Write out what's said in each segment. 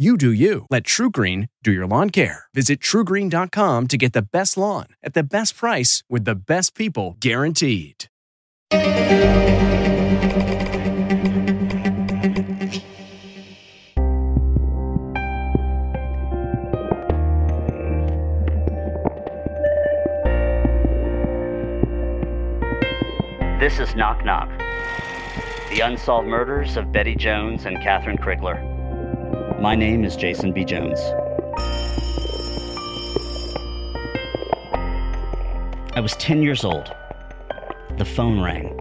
You do you. Let TruGreen do your lawn care. Visit trugreen.com to get the best lawn at the best price with the best people guaranteed. This is Knock Knock The Unsolved Murders of Betty Jones and Catherine Crigler. My name is Jason B. Jones. I was 10 years old. The phone rang.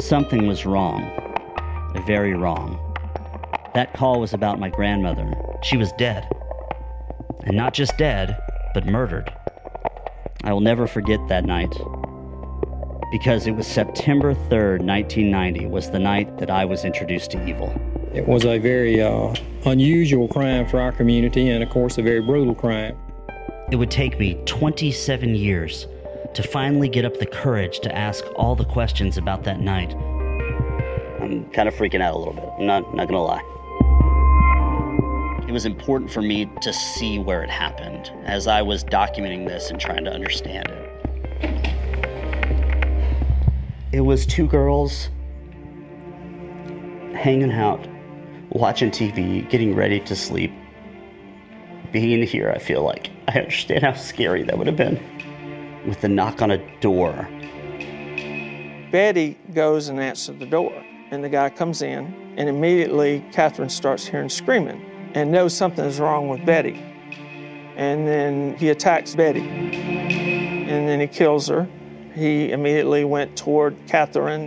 Something was wrong. Very wrong. That call was about my grandmother. She was dead. And not just dead, but murdered. I will never forget that night. Because it was September 3rd, 1990, was the night that I was introduced to evil. It was a very uh, unusual crime for our community and, of course, a very brutal crime. It would take me 27 years to finally get up the courage to ask all the questions about that night. I'm kind of freaking out a little bit. I'm not, not gonna lie. It was important for me to see where it happened as I was documenting this and trying to understand it. It was two girls hanging out, watching TV, getting ready to sleep. Being here, I feel like I understand how scary that would have been. With the knock on a door. Betty goes and answers the door, and the guy comes in, and immediately Catherine starts hearing screaming and knows something is wrong with Betty. And then he attacks Betty, and then he kills her. He immediately went toward Catherine,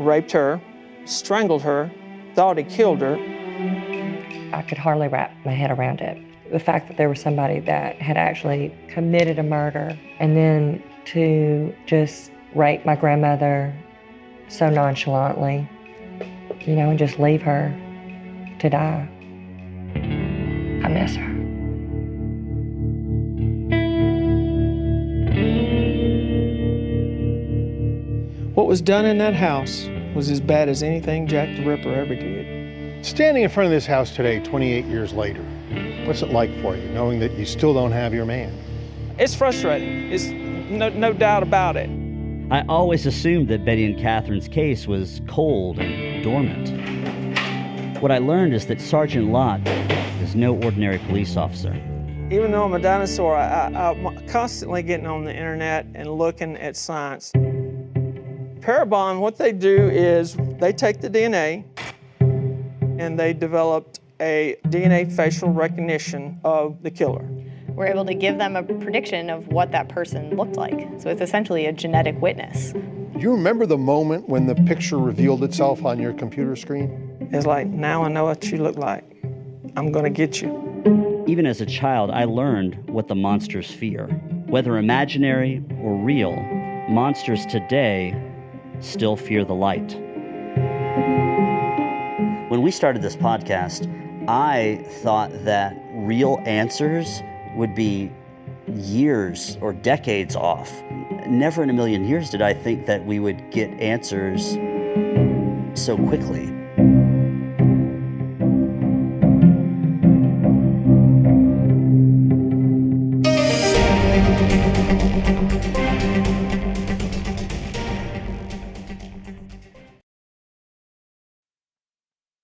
raped her, strangled her, thought he killed her. I could hardly wrap my head around it. The fact that there was somebody that had actually committed a murder and then to just rape my grandmother so nonchalantly, you know, and just leave her to die. I miss her. What was done in that house was as bad as anything Jack the Ripper ever did. Standing in front of this house today, 28 years later, what's it like for you, knowing that you still don't have your man? It's frustrating. It's no, no doubt about it. I always assumed that Betty and Catherine's case was cold and dormant. What I learned is that Sergeant Lott is no ordinary police officer. Even though I'm a dinosaur, I, I, I'm constantly getting on the internet and looking at science. Parabon, what they do is they take the DNA and they developed a DNA facial recognition of the killer. We're able to give them a prediction of what that person looked like. So it's essentially a genetic witness. Do you remember the moment when the picture revealed itself on your computer screen? It's like, now I know what you look like. I'm going to get you. Even as a child, I learned what the monsters fear. Whether imaginary or real, monsters today still fear the light. When we started this podcast, I thought that real answers would be years or decades off. Never in a million years did I think that we would get answers so quickly.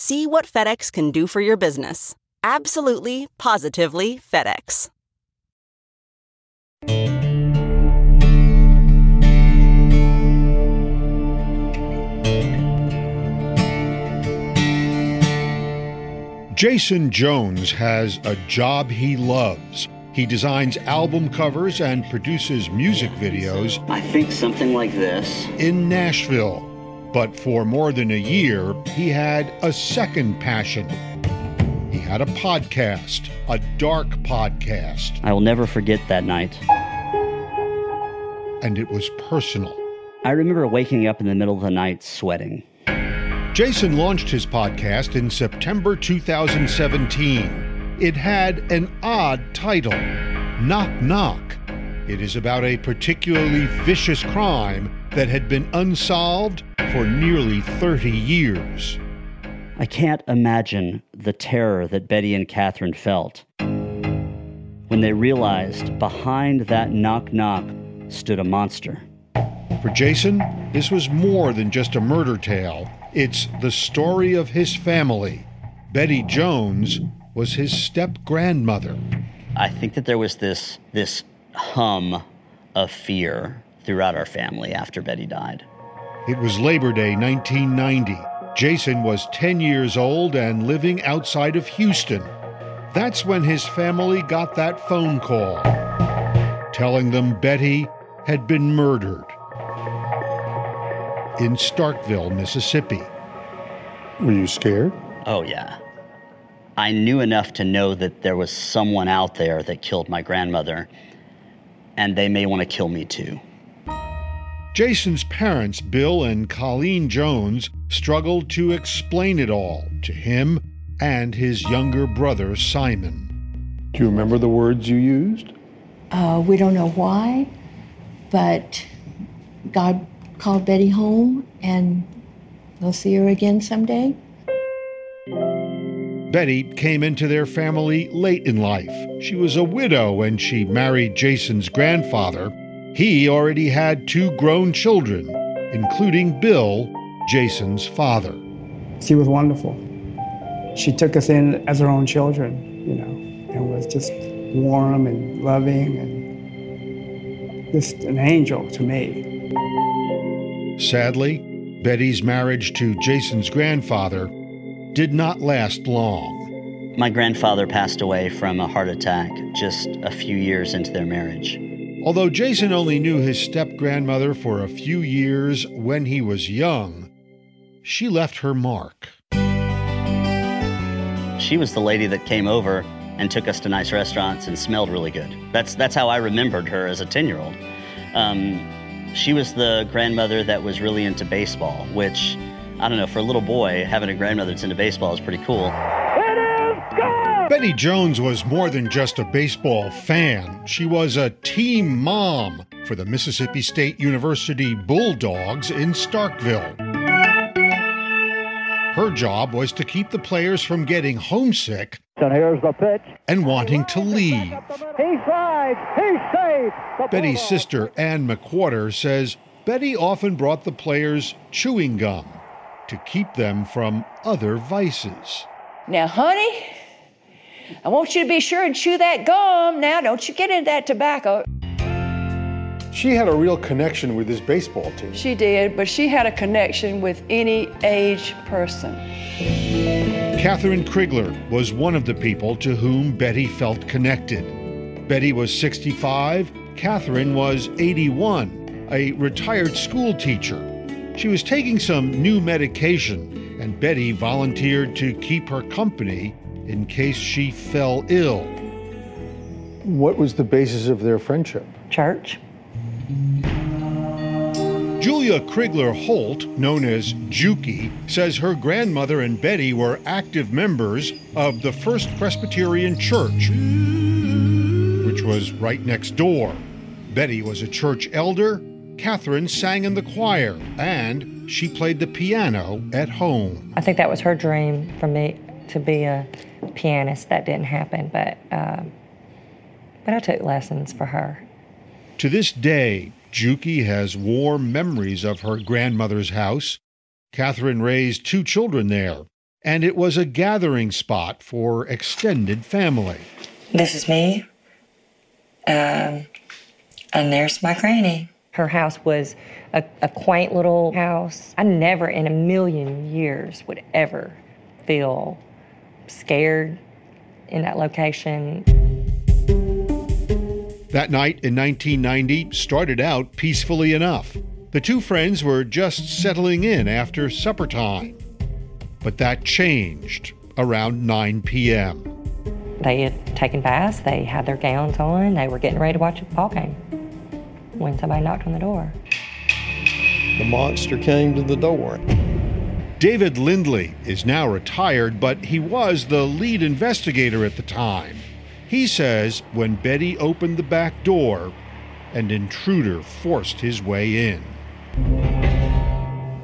See what FedEx can do for your business. Absolutely, positively FedEx. Jason Jones has a job he loves. He designs album covers and produces music videos I think something like this. in Nashville. But for more than a year, he had a second passion. He had a podcast, a dark podcast, I will never forget that night. and it was personal. I remember waking up in the middle of the night sweating. Jason launched his podcast in September 2017. It had an odd title Knock Knock. It is about a particularly vicious crime that had been unsolved for nearly 30 years. I can't imagine the terror that Betty and Catherine felt when they realized behind that knock knock stood a monster. For Jason, this was more than just a murder tale. It's the story of his family. Betty Jones was his step grandmother. I think that there was this this hum of fear throughout our family after Betty died. It was Labor Day 1990. Jason was 10 years old and living outside of Houston. That's when his family got that phone call telling them Betty had been murdered in Starkville, Mississippi. Were you scared? Oh yeah. I knew enough to know that there was someone out there that killed my grandmother and they may want to kill me too. Jason's parents, Bill and Colleen Jones, struggled to explain it all to him and his younger brother, Simon. Do you remember the words you used? Uh, we don't know why, but God called Betty home and we'll see her again someday. Betty came into their family late in life. She was a widow when she married Jason's grandfather. He already had two grown children, including Bill, Jason's father. She was wonderful. She took us in as her own children, you know, and was just warm and loving and just an angel to me. Sadly, Betty's marriage to Jason's grandfather did not last long. My grandfather passed away from a heart attack just a few years into their marriage. Although Jason only knew his step grandmother for a few years when he was young, she left her mark. She was the lady that came over and took us to nice restaurants and smelled really good. That's that's how I remembered her as a ten year old. Um, she was the grandmother that was really into baseball, which I don't know for a little boy having a grandmother that's into baseball is pretty cool. Betty Jones was more than just a baseball fan. She was a team mom for the Mississippi State University Bulldogs in Starkville. Her job was to keep the players from getting homesick and here's the pitch. and wanting to leave. He slides. He's safe. Betty's sister, Ann McWhorter, says Betty often brought the players chewing gum to keep them from other vices. Now, honey, I want you to be sure and chew that gum. Now, don't you get into that tobacco. She had a real connection with this baseball team. She did, but she had a connection with any age person. Catherine Crigler was one of the people to whom Betty felt connected. Betty was 65, Catherine was 81, a retired school teacher. She was taking some new medication, and Betty volunteered to keep her company in case she fell ill. What was the basis of their friendship? Church. Julia Crigler Holt, known as Juki, says her grandmother and Betty were active members of the First Presbyterian Church, which was right next door. Betty was a church elder, Catherine sang in the choir, and she played the piano at home. I think that was her dream for me to be a pianist. That didn't happen, but um, but I took lessons for her. To this day, Juki has warm memories of her grandmother's house. Catherine raised two children there, and it was a gathering spot for extended family. This is me. Um, and there's my granny. Her house was a, a quaint little house. I never in a million years would ever feel scared in that location. That night in 1990 started out peacefully enough. The two friends were just settling in after supper time. But that changed around 9 p.m. They had taken baths, they had their gowns on, they were getting ready to watch a ball game when somebody knocked on the door. The monster came to the door. David Lindley is now retired, but he was the lead investigator at the time. He says when Betty opened the back door, an intruder forced his way in.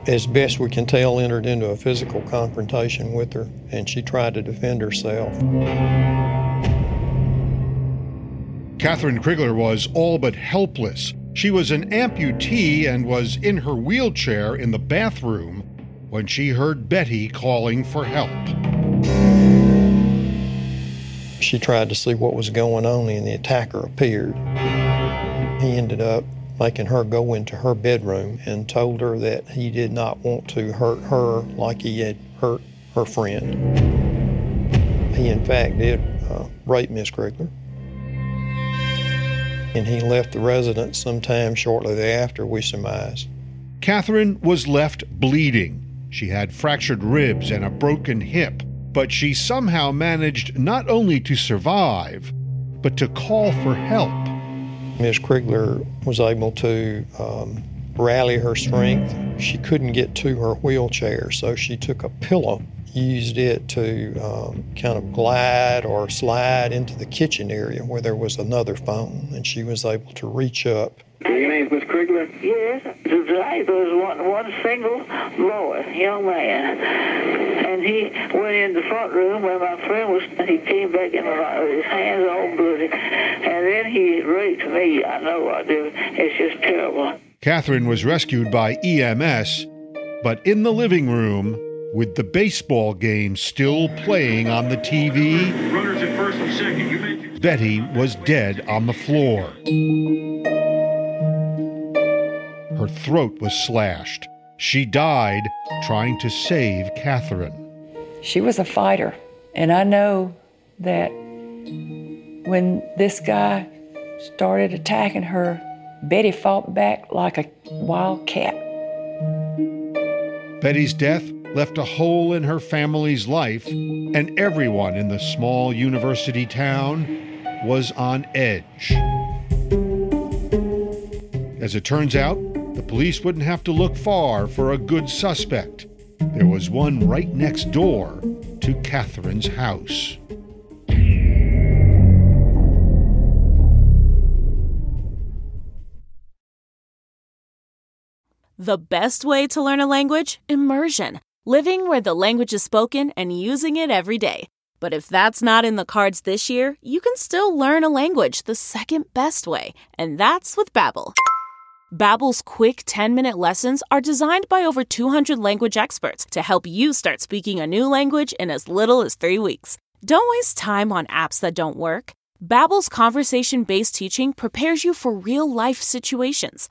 As best we can tell, entered into a physical confrontation with her, and she tried to defend herself. Catherine Crigler was all but helpless. She was an amputee and was in her wheelchair in the bathroom when she heard Betty calling for help. She tried to see what was going on, and the attacker appeared. He ended up making her go into her bedroom and told her that he did not want to hurt her like he had hurt her friend. He, in fact, did uh, rape Miss Crigler. And he left the residence sometime shortly thereafter, we surmise. Catherine was left bleeding. She had fractured ribs and a broken hip, but she somehow managed not only to survive, but to call for help. Ms. Crigler was able to um, rally her strength. She couldn't get to her wheelchair, so she took a pillow, used it to um, kind of glide or slide into the kitchen area where there was another phone, and she was able to reach up. Your name's Miss Crigler? Yes, the driver was one, one single boy, young man. And he went in the front room where my friend was, and he came back in with his hands all bloody. And then he raped me. I know I do. It's just terrible. Catherine was rescued by EMS, but in the living room, with the baseball game still playing on the TV, Runners at first and second. You mentioned Betty was dead on the floor. Her throat was slashed. She died trying to save Catherine. She was a fighter, and I know that when this guy started attacking her, Betty fought back like a wild cat. Betty's death left a hole in her family's life, and everyone in the small university town was on edge. As it turns out, the police wouldn't have to look far for a good suspect. There was one right next door to Catherine's house. The best way to learn a language? Immersion. Living where the language is spoken and using it every day. But if that's not in the cards this year, you can still learn a language the second best way, and that's with Babbel. Babbel's quick 10-minute lessons are designed by over 200 language experts to help you start speaking a new language in as little as 3 weeks. Don't waste time on apps that don't work. Babbel's conversation-based teaching prepares you for real-life situations.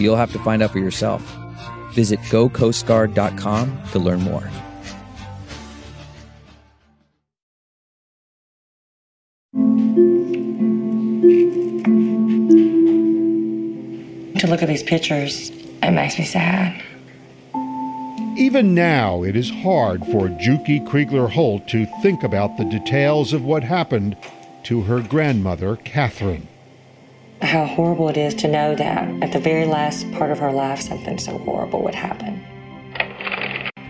But you'll have to find out for yourself. Visit gocoastguard.com to learn more. To look at these pictures, it makes me sad. Even now, it is hard for Juki Crigler Holt to think about the details of what happened to her grandmother, Catherine. How horrible it is to know that at the very last part of her life, something so horrible would happen.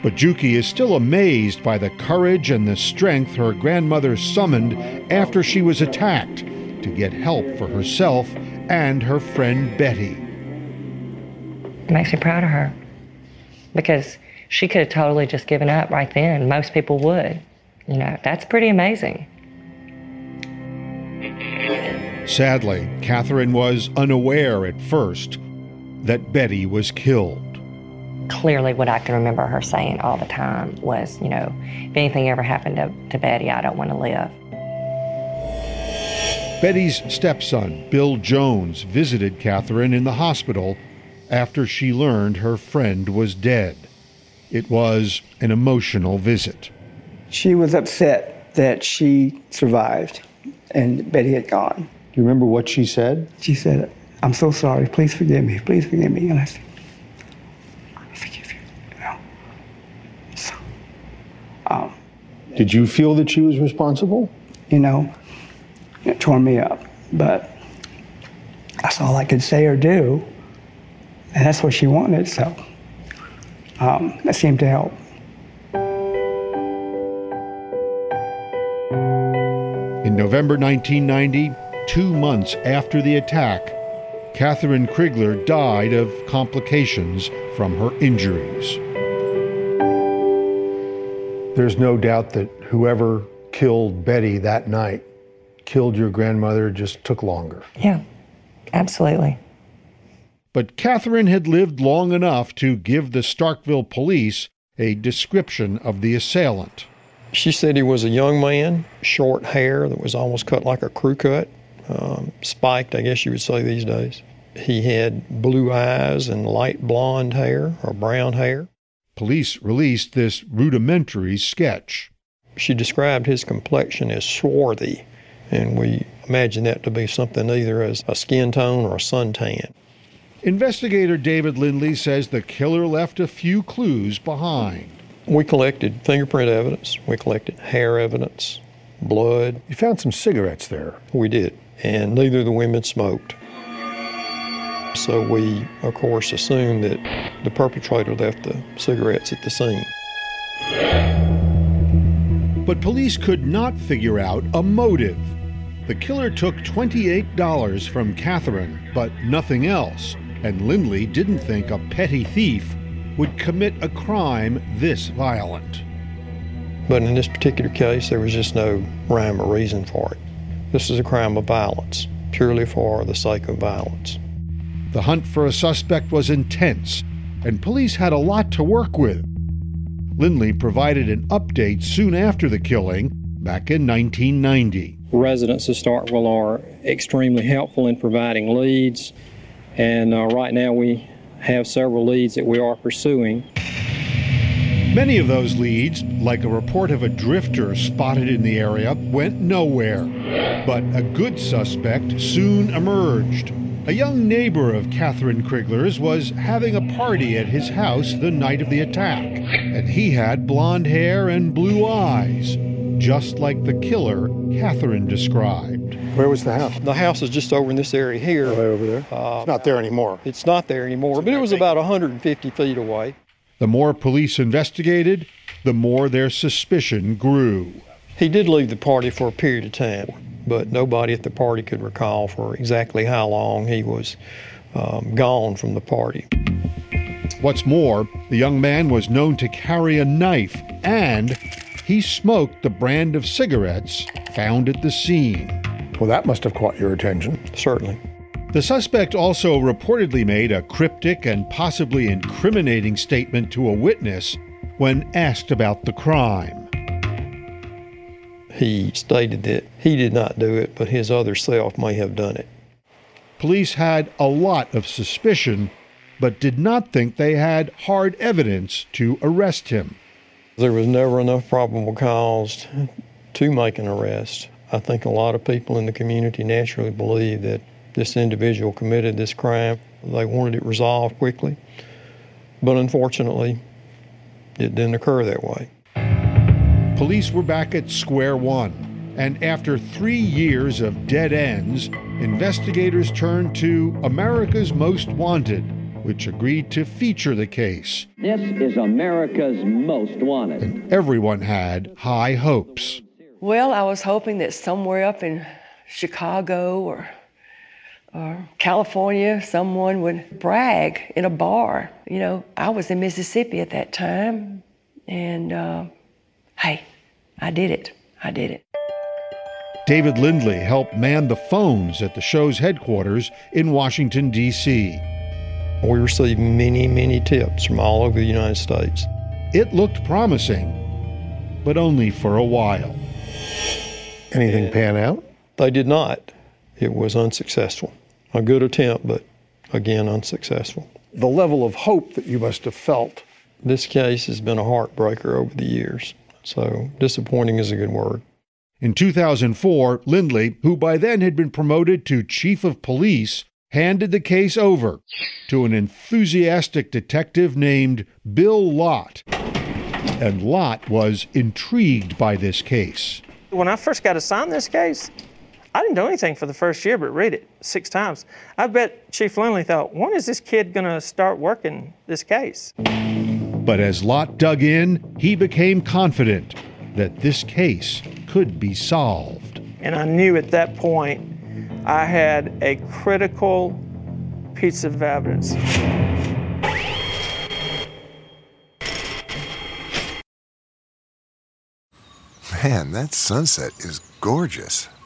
But Juki is still amazed by the courage and the strength her grandmother summoned after she was attacked to get help for herself and her friend Betty. It makes me proud of her because she could have totally just given up right then. Most people would. You know, that's pretty amazing. Sadly, Catherine was unaware at first that Betty was killed. Clearly, what I can remember her saying all the time was, you know, if anything ever happened to, to Betty, I don't want to live. Betty's stepson, Bill Jones, visited Catherine in the hospital after she learned her friend was dead. It was an emotional visit. She was upset that she survived and Betty had gone. Do you remember what she said? She said, I'm so sorry. Please forgive me. Please forgive me. And I said, I forgive you. you know? So, um, Did you feel that she was responsible? you know, it tore me up. But that's all I could say or do. And that's what she wanted. So um, that seemed to help. In November 1990, two months after the attack, Catherine Crigler died of complications from her injuries. There's no doubt that whoever killed Betty that night killed your grandmother just took longer. Yeah, absolutely. But Catherine had lived long enough to give the Starkville police a description of the assailant. She said he was a young man, short hair that was almost cut like a crew cut, um, spiked, I guess you would say these days. He had blue eyes and light blonde hair or brown hair. Police released this rudimentary sketch. She described his complexion as swarthy, and we imagine that to be something either as a skin tone or a suntan. Investigator David Lindley says the killer left a few clues behind. We collected fingerprint evidence, we collected hair evidence, blood. You found some cigarettes there. We did, and neither of the women smoked. So we, of course, assumed that the perpetrator left the cigarettes at the scene. But police could not figure out a motive. The killer took $28 from Catherine, but nothing else, and Lindley didn't think a petty thief would commit a crime this violent. But in this particular case, there was just no rhyme or reason for it. This is a crime of violence, purely for the sake of violence. The hunt for a suspect was intense, and police had a lot to work with. Lindley provided an update soon after the killing, back in 1990. Residents of Starkville are extremely helpful in providing leads, and uh, right now we have several leads that we are pursuing. Many of those leads, like a report of a drifter spotted in the area, went nowhere. But a good suspect soon emerged. A young neighbor of Catherine Crigler's was having a party at his house the night of the attack, and he had blonde hair and blue eyes, just like the killer Catherine described. Where was the house? The house is just over in this area here. Right over there? Uh, it's not there anymore. It's not there anymore, but it was about 150 feet away. The more police investigated, the more their suspicion grew. He did leave the party for a period of time, but nobody at the party could recall for exactly how long he was um, gone from the party. What's more, the young man was known to carry a knife and he smoked the brand of cigarettes found at the scene. Well, that must have caught your attention. Certainly. The suspect also reportedly made a cryptic and possibly incriminating statement to a witness when asked about the crime. He stated that he did not do it, but his other self may have done it. Police had a lot of suspicion, but did not think they had hard evidence to arrest him. There was never enough probable cause to make an arrest. I think a lot of people in the community naturally believe that this individual committed this crime. They wanted it resolved quickly, but unfortunately, it didn't occur that way. Police were back at square one, and after three years of dead ends, investigators turned to America's Most Wanted, which agreed to feature the case. This is America's Most Wanted. And everyone had high hopes. Well, I was hoping that somewhere up in Chicago or or California, someone would brag in a bar. You know, I was in Mississippi at that time, and uh, hey, I did it. I did it. David Lindley helped man the phones at the show's headquarters in Washington, D.C. We received many, many tips from all over the United States. It looked promising, but only for a while. Anything pan out? They did not. It was unsuccessful. A good attempt, but again, unsuccessful. The level of hope that you must have felt. This case has been a heartbreaker over the years, so disappointing is a good word. In 2004, Lindley, who by then had been promoted to chief of police, handed the case over to an enthusiastic detective named Bill Lott. And Lott was intrigued by this case. When I first got assigned this case, I didn't do anything for the first year but read it six times. I bet Chief Lindley thought, when is this kid going to start working this case? But as Lott dug in, he became confident that this case could be solved. And I knew at that point I had a critical piece of evidence. Man, that sunset is gorgeous.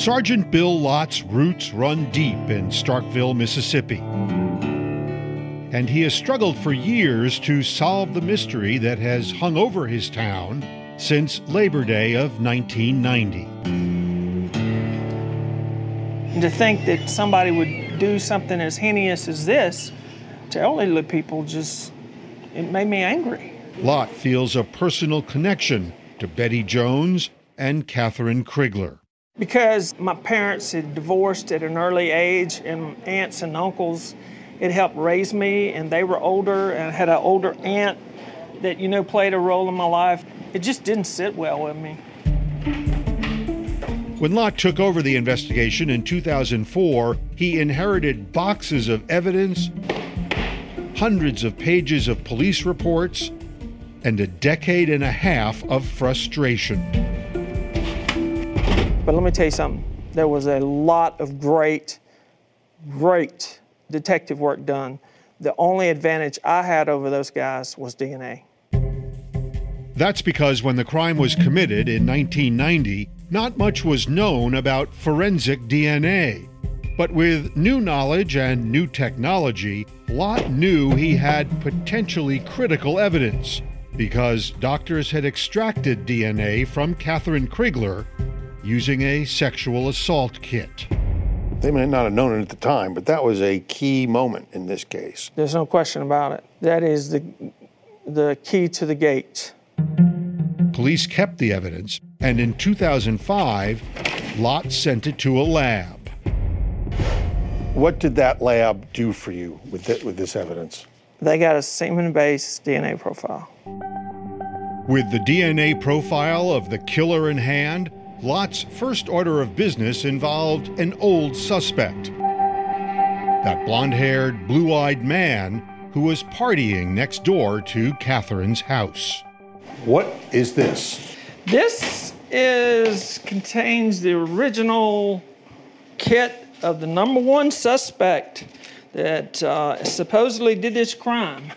Sergeant Bill Lott's roots run deep in Starkville, Mississippi. And he has struggled for years to solve the mystery that has hung over his town since Labor Day of 1990. And to think that somebody would do something as heinous as this to elderly people just, it made me angry. Lott feels a personal connection to Betty Jones and Catherine Crigler. Because my parents had divorced at an early age, and aunts and uncles had helped raise me, and they were older, and I had an older aunt that, you know, played a role in my life. It just didn't sit well with me. When Locke took over the investigation in 2004, he inherited boxes of evidence, hundreds of pages of police reports, and a decade and a half of frustration. But let me tell you something. There was a lot of great, great detective work done. The only advantage I had over those guys was DNA. That's because when the crime was committed in 1990, not much was known about forensic DNA. But with new knowledge and new technology, Lott knew he had potentially critical evidence because doctors had extracted DNA from Catherine Crigler using a sexual assault kit. They may not have known it at the time, but that was a key moment in this case. There's no question about it. That is the, the key to the gate. Police kept the evidence, and in 2005, Lott sent it to a lab. What did that lab do for you with, th- with this evidence? They got a semen based DNA profile. With the DNA profile of the killer in hand, Lott's first order of business involved an old suspect. That blond haired, blue eyed man who was partying next door to Catherine's house. What is this? This is contains the original kit of the number one suspect that uh, supposedly did this crime.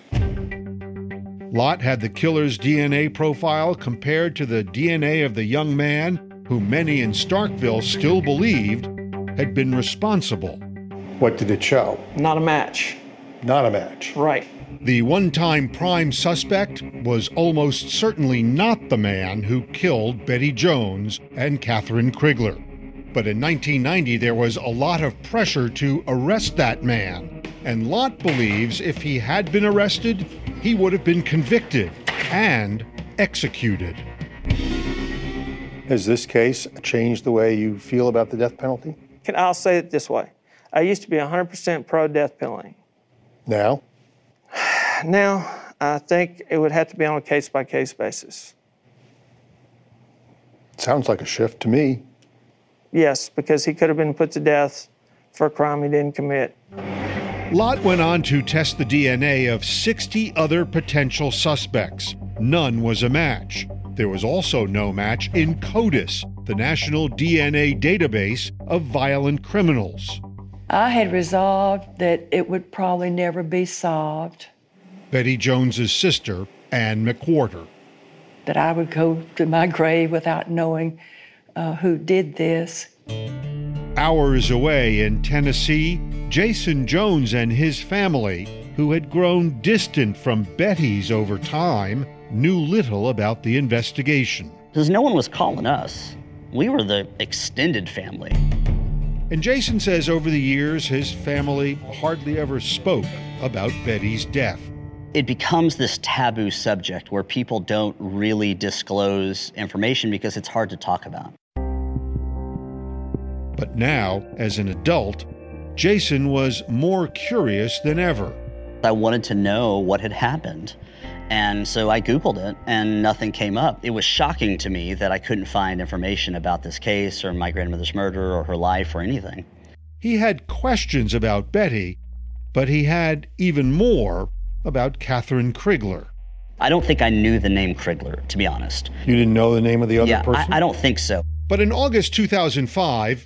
Lott had the killer's DNA profile compared to the DNA of the young man who many in Starkville still believed had been responsible. What did it show? Not a match. Not a match. Right. The one time prime suspect was almost certainly not the man who killed Betty Jones and Catherine Crigler. But in 1990, there was a lot of pressure to arrest that man. And Lott believes if he had been arrested, he would have been convicted and executed. Has this case changed the way you feel about the death penalty? I'll say it this way I used to be 100% pro death penalty. Now? Now, I think it would have to be on a case by case basis. Sounds like a shift to me. Yes, because he could have been put to death for a crime he didn't commit. Lott went on to test the DNA of 60 other potential suspects. None was a match. There was also no match in CODIS, the national DNA database of violent criminals. I had resolved that it would probably never be solved. Betty Jones's sister, Ann McWhorter. That I would go to my grave without knowing uh, who did this. Hours away in Tennessee, Jason Jones and his family, who had grown distant from Betty's over time, knew little about the investigation. Because no one was calling us. We were the extended family. And Jason says over the years, his family hardly ever spoke about Betty's death. It becomes this taboo subject where people don't really disclose information because it's hard to talk about. But now, as an adult, Jason was more curious than ever. I wanted to know what had happened. And so I Googled it and nothing came up. It was shocking to me that I couldn't find information about this case or my grandmother's murder or her life or anything. He had questions about Betty, but he had even more about Catherine Crigler. I don't think I knew the name Crigler, to be honest. You didn't know the name of the other yeah, person? I, I don't think so. But in August 2005,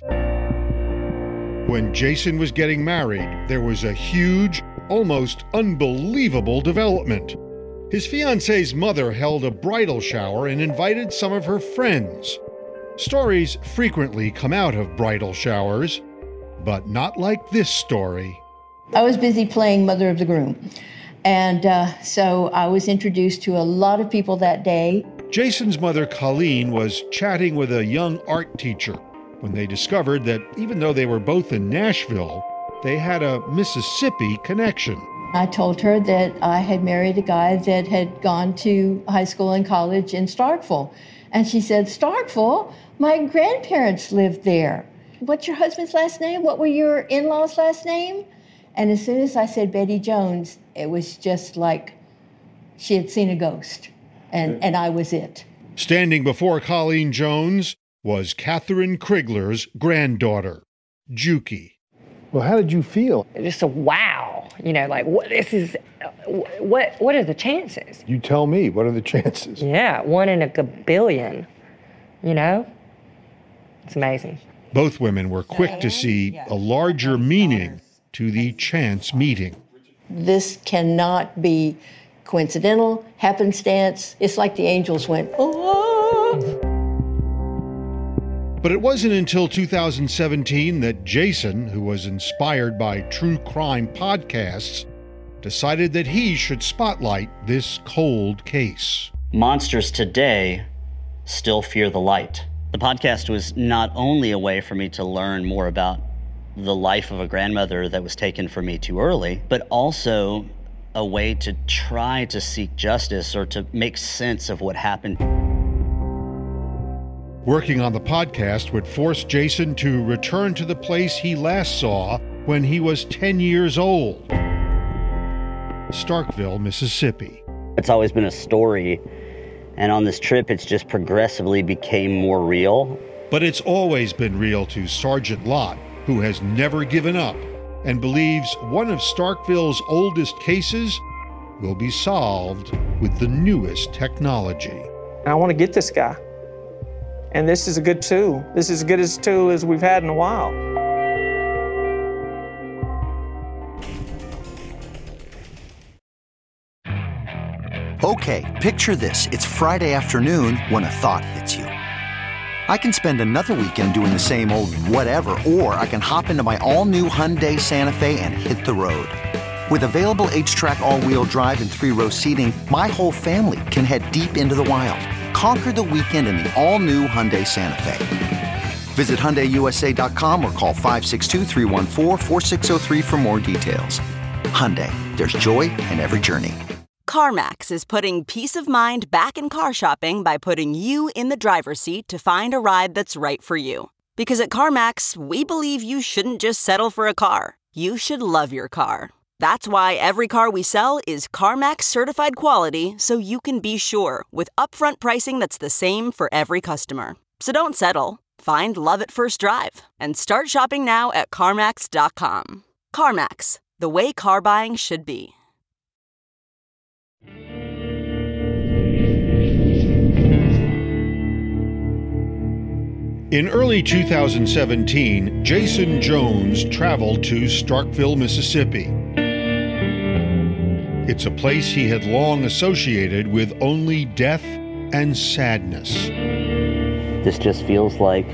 when Jason was getting married, there was a huge, almost unbelievable development. His fiancee's mother held a bridal shower and invited some of her friends. Stories frequently come out of bridal showers, but not like this story. I was busy playing Mother of the Groom. And uh, so I was introduced to a lot of people that day. Jason's mother, Colleen, was chatting with a young art teacher when they discovered that even though they were both in Nashville, they had a Mississippi connection. I told her that I had married a guy that had gone to high school and college in Starkville. And she said, Starkville? My grandparents lived there. What's your husband's last name? What were your in law's last name? And as soon as I said Betty Jones, it was just like she had seen a ghost, and, and I was it. Standing before Colleen Jones was Catherine Crigler's granddaughter, Juki. Well, how did you feel? Just a wow, you know, like what this is. What what are the chances? You tell me. What are the chances? Yeah, one in a billion. You know, it's amazing. Both women were quick to see a larger meaning to the chance meeting. This cannot be coincidental, happenstance. It's like the angels went, oh. oh, oh. But it wasn't until 2017 that Jason, who was inspired by true crime podcasts, decided that he should spotlight this cold case. Monsters today still fear the light. The podcast was not only a way for me to learn more about the life of a grandmother that was taken from me too early, but also a way to try to seek justice or to make sense of what happened. Working on the podcast would force Jason to return to the place he last saw when he was 10 years old Starkville, Mississippi. It's always been a story, and on this trip, it's just progressively became more real. But it's always been real to Sergeant Lott, who has never given up and believes one of Starkville's oldest cases will be solved with the newest technology. I want to get this guy. And this is a good tool. This is as good a tool as we've had in a while. Okay, picture this. It's Friday afternoon when a thought hits you. I can spend another weekend doing the same old whatever, or I can hop into my all new Hyundai Santa Fe and hit the road. With available HTRAC, all wheel drive, and three row seating, my whole family can head deep into the wild. Conquer the weekend in the all new Hyundai Santa Fe. Visit HyundaiUSA.com or call 562 for more details. Hyundai, there's joy in every journey. CarMax is putting peace of mind back in car shopping by putting you in the driver's seat to find a ride that's right for you. Because at CarMax, we believe you shouldn't just settle for a car, you should love your car. That's why every car we sell is CarMax certified quality so you can be sure with upfront pricing that's the same for every customer. So don't settle. Find love at first drive and start shopping now at CarMax.com. CarMax, the way car buying should be. In early 2017, Jason Jones traveled to Starkville, Mississippi. It's a place he had long associated with only death and sadness. This just feels like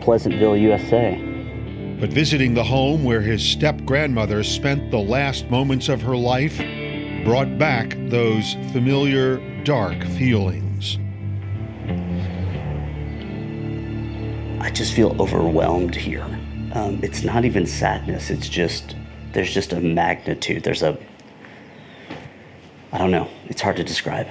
Pleasantville, USA. But visiting the home where his step grandmother spent the last moments of her life brought back those familiar dark feelings. I just feel overwhelmed here. Um, it's not even sadness, it's just, there's just a magnitude. There's a, I don't know, it's hard to describe.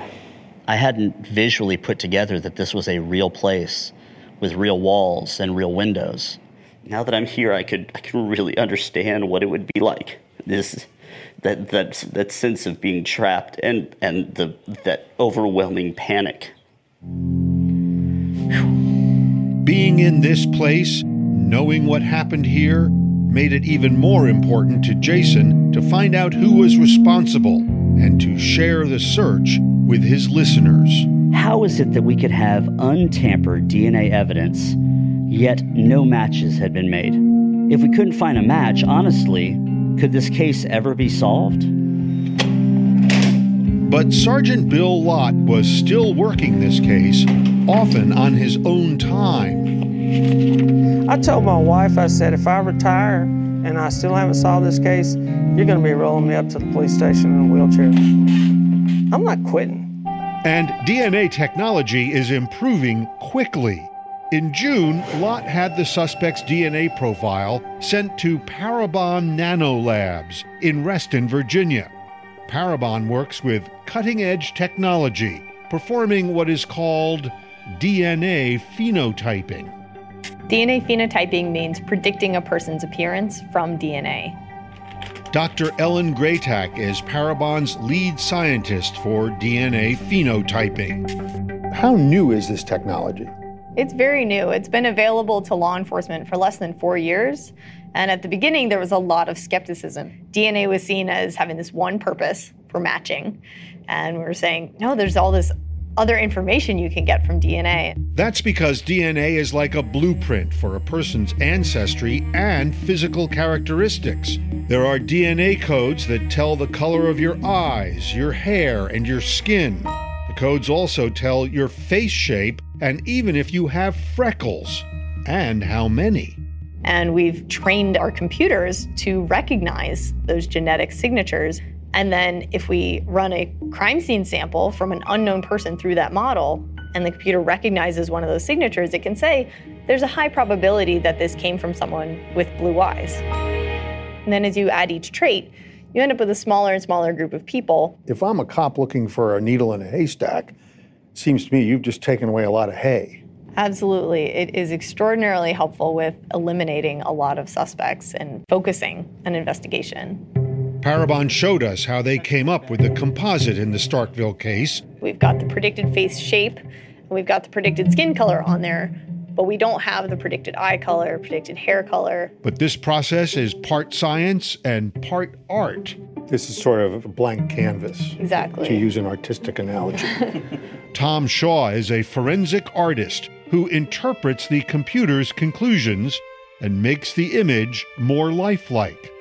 I hadn't visually put together that this was a real place with real walls and real windows. Now that I'm here, I could I can really understand what it would be like. This that that that sense of being trapped and and the that overwhelming panic. Being in this place, knowing what happened here, made it even more important to Jason to find out who was responsible and to share the search with his listeners. How is it that we could have untampered DNA evidence, yet no matches had been made? If we couldn't find a match, honestly, could this case ever be solved? But Sergeant Bill Lott was still working this case, often on his own time. I told my wife, I said, if I retire and I still haven't solved this case, you're going to be rolling me up to the police station in a wheelchair. I'm not quitting. And DNA technology is improving quickly. In June, Lott had the suspect's DNA profile sent to Parabon Nanolabs in Reston, Virginia. Parabon works with cutting edge technology, performing what is called DNA phenotyping. DNA phenotyping means predicting a person's appearance from DNA. Dr. Ellen Greytak is Parabon's lead scientist for DNA phenotyping. How new is this technology? It's very new. It's been available to law enforcement for less than four years. And at the beginning, there was a lot of skepticism. DNA was seen as having this one purpose for matching. And we were saying, no, there's all this other information you can get from DNA. That's because DNA is like a blueprint for a person's ancestry and physical characteristics. There are DNA codes that tell the color of your eyes, your hair, and your skin. The codes also tell your face shape and even if you have freckles, and how many. And we've trained our computers to recognize those genetic signatures and then if we run a crime scene sample from an unknown person through that model, and the computer recognizes one of those signatures, it can say there's a high probability that this came from someone with blue eyes. And then as you add each trait, you end up with a smaller and smaller group of people. If I'm a cop looking for a needle in a haystack, it seems to me you've just taken away a lot of hay. Absolutely. It is extraordinarily helpful with eliminating a lot of suspects and focusing an investigation. Parabon showed us how they came up with the composite in the Starkville case. We've got the predicted face shape, and we've got the predicted skin color on there, but we don't have the predicted eye color, predicted hair color. But this process is part science and part art. This is sort of a blank canvas. Exactly. To use an artistic analogy. Tom Shaw is a forensic artist who interprets the computer's conclusions and makes the image more lifelike.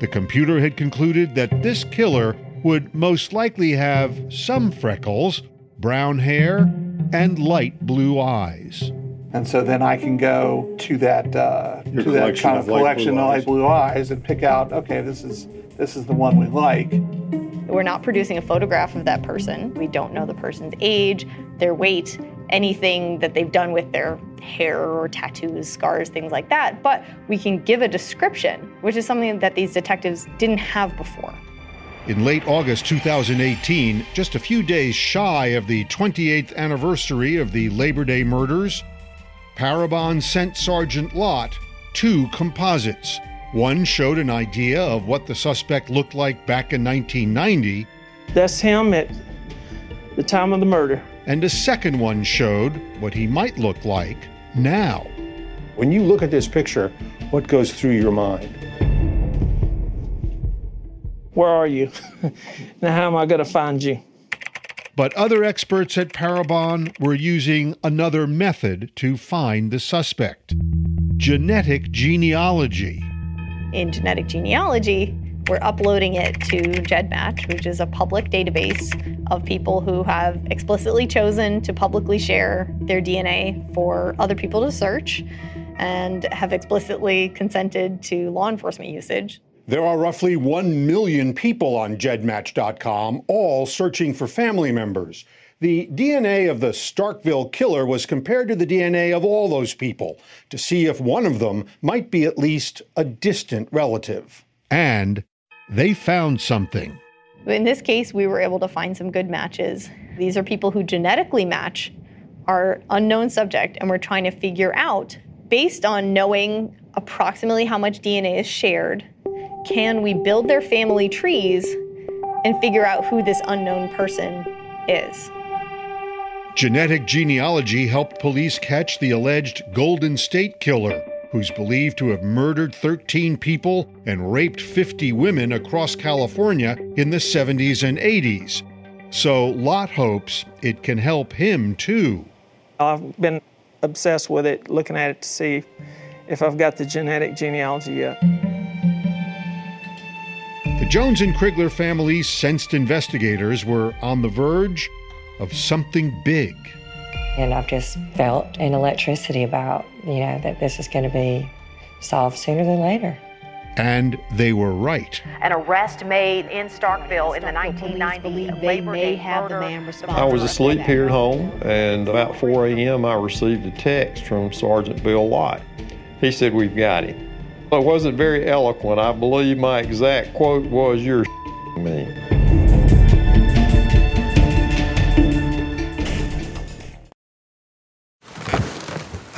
The computer had concluded that this killer would most likely have some freckles, brown hair, and light blue eyes. And so then I can go to that uh, to that collection kind of of collection blue of eyes. light blue eyes and pick out okay this is this is the one we like. We're not producing a photograph of that person. We don't know the person's age, their weight, anything that they've done with their hair or tattoos, scars, things like that. But we can give a description, which is something that these detectives didn't have before. In late August 2018, just a few days shy of the 28th anniversary of the Labor Day murders, Parabon sent Sergeant Lott two composites. One showed an idea of what the suspect looked like back in 1990, That's him at the time of the murder. and a second one showed what he might look like now. When you look at this picture, what goes through your mind? Where are you? now, how am I going to find you? But other experts at Parabon were using another method to find the suspect genetic genealogy. In genetic genealogy, we're uploading it to GEDmatch, which is a public database of people who have explicitly chosen to publicly share their DNA for other people to search and have explicitly consented to law enforcement usage. There are roughly 1 million people on GEDmatch.com, all searching for family members. The DNA of the Starkville killer was compared to the DNA of all those people to see if one of them might be at least a distant relative. And they found something. In this case, we were able to find some good matches. These are people who genetically match our unknown subject, and we're trying to figure out, based on knowing approximately how much DNA is shared, can we build their family trees and figure out who this unknown person is? Genetic genealogy helped police catch the alleged Golden State Killer, who's believed to have murdered 13 people and raped 50 women across California in the 70s and 80s. So Lott hopes it can help him too. I've been obsessed with it, looking at it to see if I've got the genetic genealogy yet. The Jones and Crigler families sensed investigators were on the verge of something big. And I've just felt an electricity about, you know, that this is going to be solved sooner than later. And they were right. An arrest made in Starkville in the 1990s. They may have the man responsible. I was asleep here at home, and about 4 a.m., I received a text from Sergeant Bill Lott. He said, We've got him. It wasn't very eloquent. I believe my exact quote was, You're me.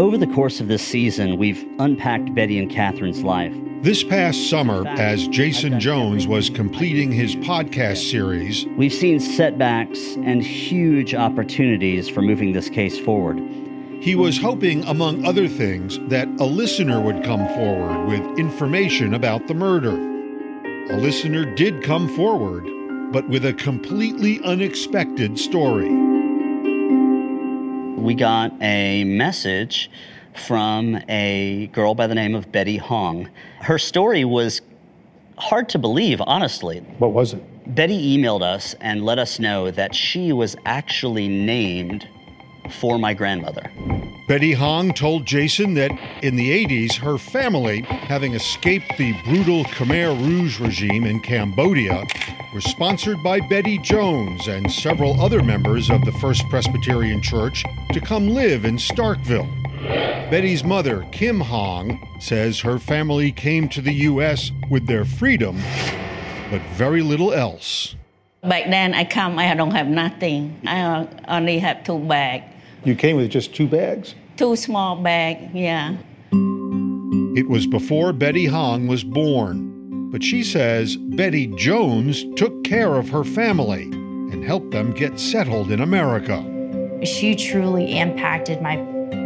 Over the course of this season, we've unpacked Betty and Catherine's life. This past summer, as Jason Jones was completing his podcast series, We've seen setbacks and huge opportunities for moving this case forward. he was hoping, among other things, that a listener would come forward with information about the murder. A listener did come forward, but with a completely unexpected story. We mm-hmm. got a message from a girl by the name of Betty Hong. Her story was hard to believe, honestly. What was it? Betty emailed us and let us know that she was actually named for my grandmother. Betty Hong told Jason that in the 80s, her family, having escaped the brutal Khmer Rouge regime in Cambodia, were sponsored by Betty Jones and several other members of the First Presbyterian Church to come live in Starkville. Betty's mother, Kim Hong, says her family came to the U.S. with their freedom, but very little else. Back then, I come, I don't have nothing. I uh, only have two bags, You came with just two bags? two small bag. Yeah. It was before Betty Hong was born, but she says Betty Jones took care of her family and helped them get settled in America. She truly impacted my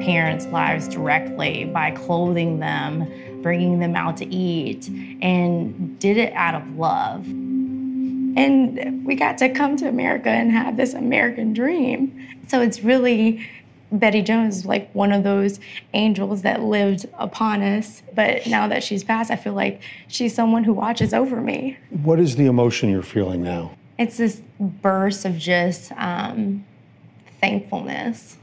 parents' lives directly by clothing them, bringing them out to eat, and did it out of love. And we got to come to America and have this American dream. So it's really Betty Jones is like one of those angels that lived upon us. But now that she's passed, I feel like she's someone who watches over me. What is the emotion you're feeling now? It's this burst of just um, thankfulness.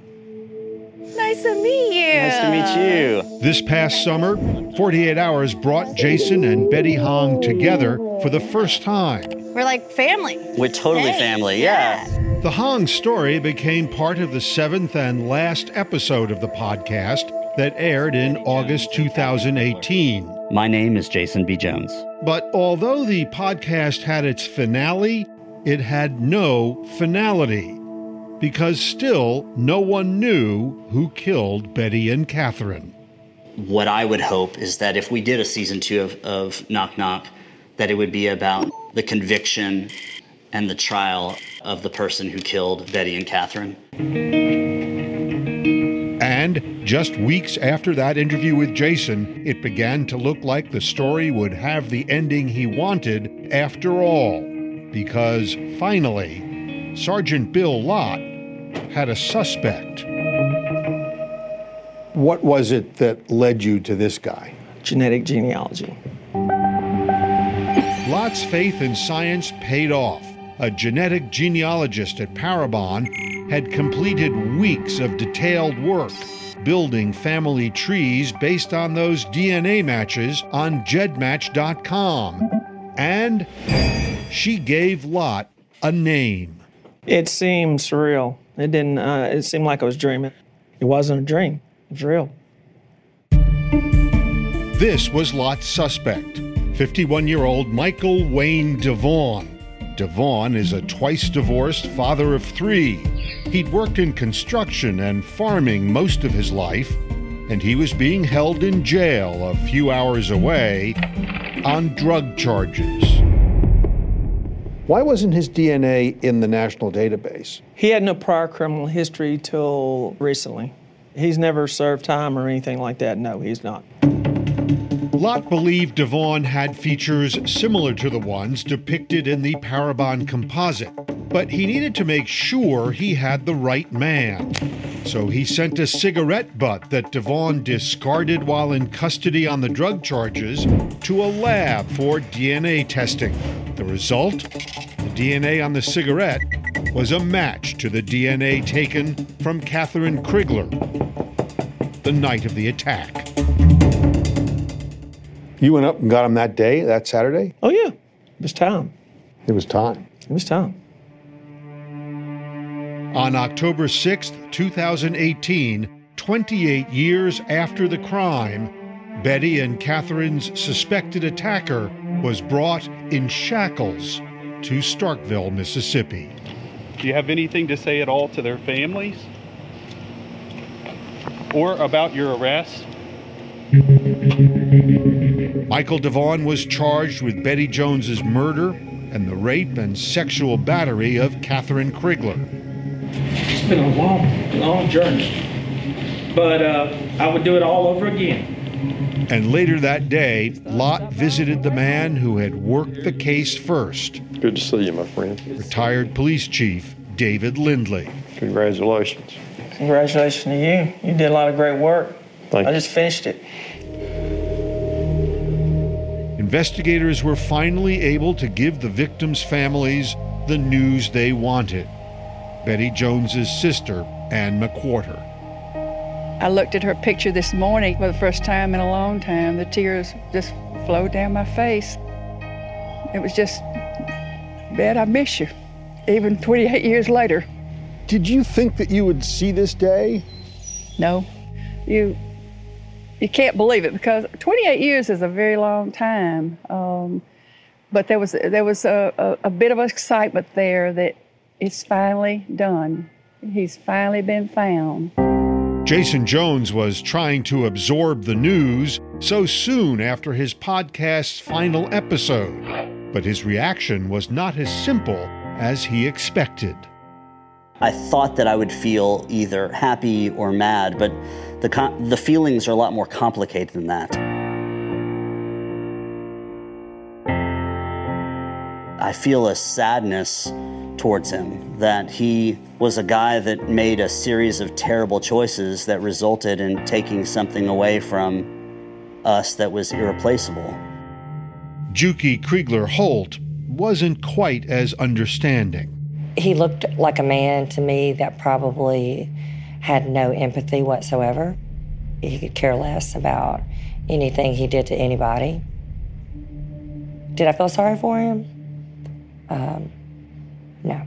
Nice to meet you. Nice to meet you. This past summer, 48 Hours brought Jason and Betty Hong together for the first time. We're like family. We're totally family, yeah. The Hong story became part of the seventh and last episode of the podcast that aired in August 2018. My name is Jason B. Jones. But although the podcast had its finale, it had no finality. Because still, no one knew who killed Betty and Catherine. What I would hope is that if we did a season two of, of Knock Knock, that it would be about the conviction and the trial of the person who killed Betty and Catherine. And just weeks after that interview with Jason, it began to look like the story would have the ending he wanted after all. Because finally, Sergeant Bill Lott had a suspect. What was it that led you to this guy? Genetic genealogy. Lott's faith in science paid off. A genetic genealogist at Parabon had completed weeks of detailed work building family trees based on those DNA matches on gedmatch.com. And she gave Lott a name. It seemed surreal. It didn't. Uh, it seemed like I was dreaming. It wasn't a dream. It was real. This was Lott's suspect, 51 year old Michael Wayne DeVaughn. DeVaughn is a twice divorced father of three. He'd worked in construction and farming most of his life, and he was being held in jail a few hours away on drug charges. Why wasn't his DNA in the national database? He had no prior criminal history till recently. He's never served time or anything like that. No, he's not. Lott believed DeVaughn had features similar to the ones depicted in the Parabon composite, but he needed to make sure he had the right man. So he sent a cigarette butt that DeVaughn discarded while in custody on the drug charges to a lab for DNA testing. The result? The DNA on the cigarette was a match to the DNA taken from Catherine Crigler the night of the attack. You went up and got him that day, that Saturday? Oh, yeah. It was time. It was time. It was time. On October 6th, 2018, 28 years after the crime, Betty and Catherine's suspected attacker was brought in shackles to Starkville, Mississippi. Do you have anything to say at all to their families? Or about your arrest? Michael DeVaughn was charged with Betty Jones's murder and the rape and sexual battery of Catherine Crigler. It's been a long, long journey, but uh, I would do it all over again. And later that day, Lott visited the man who had worked the case first. Good to see you, my friend. Retired police chief David Lindley. Congratulations. Congratulations to you. You did a lot of great work. Thank I you. just finished it. Investigators were finally able to give the victims' families the news they wanted. Betty Jones's sister, Ann McWhorter. I looked at her picture this morning for the first time in a long time. The tears just flowed down my face. It was just, Bet, I miss you, even 28 years later. Did you think that you would see this day? No, you you can't believe it because 28 years is a very long time. Um, but there was there was a, a, a bit of excitement there that it's finally done. He's finally been found. Jason Jones was trying to absorb the news so soon after his podcast's final episode, but his reaction was not as simple as he expected. I thought that I would feel either happy or mad, but the, com- the feelings are a lot more complicated than that. I feel a sadness towards him that he was a guy that made a series of terrible choices that resulted in taking something away from us that was irreplaceable. Juki Crigler Holt wasn't quite as understanding. He looked like a man to me that probably had no empathy whatsoever. He could care less about anything he did to anybody. Did I feel sorry for him? Um, no.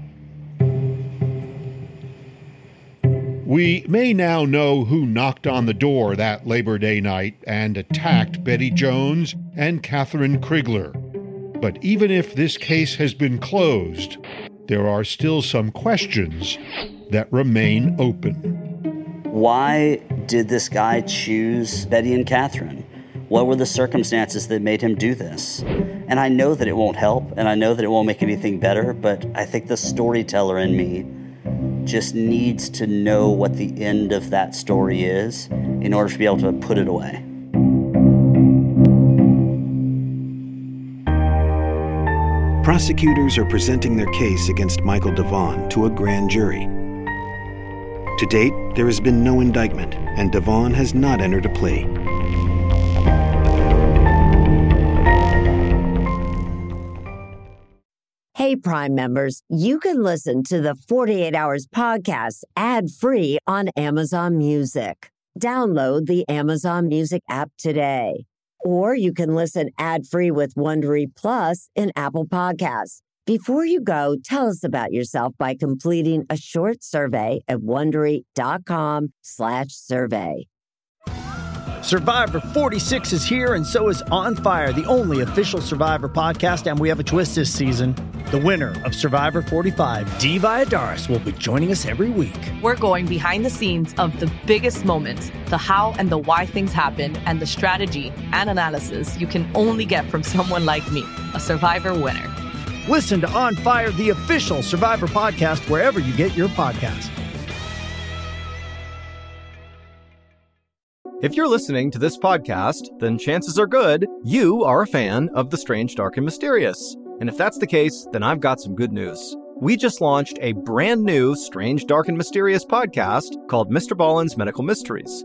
We may now know who knocked on the door that Labor Day night and attacked Betty Jones and Catherine Crigler. But even if this case has been closed, there are still some questions that remain open. Why did this guy choose Betty and Catherine? What were the circumstances that made him do this? And I know that it won't help, and I know that it won't make anything better, but I think the storyteller in me just needs to know what the end of that story is in order to be able to put it away. Prosecutors are presenting their case against Michael DeVaughn to a grand jury. To date, there has been no indictment, and DeVaughn has not entered a plea. Hey, Prime members, you can listen to the 48 Hours podcast ad free on Amazon Music. Download the Amazon Music app today. Or you can listen ad-free with Wondery Plus in Apple Podcasts. Before you go, tell us about yourself by completing a short survey at wondery.com/survey. Survivor 46 is here, and so is On Fire, the only official Survivor podcast. And we have a twist this season. The winner of Survivor 45, Dee Valladares, will be joining us every week. We're going behind the scenes of the biggest moments, the how and the why things happen, and the strategy and analysis you can only get from someone like me, a Survivor winner. Listen to On Fire, the official Survivor podcast, wherever you get your podcasts. If you're listening to this podcast, then chances are good you are a fan of The Strange, Dark, and Mysterious. And if that's the case, then I've got some good news. We just launched a brand new Strange, Dark, and Mysterious podcast called Mr. Ballen's Medical Mysteries.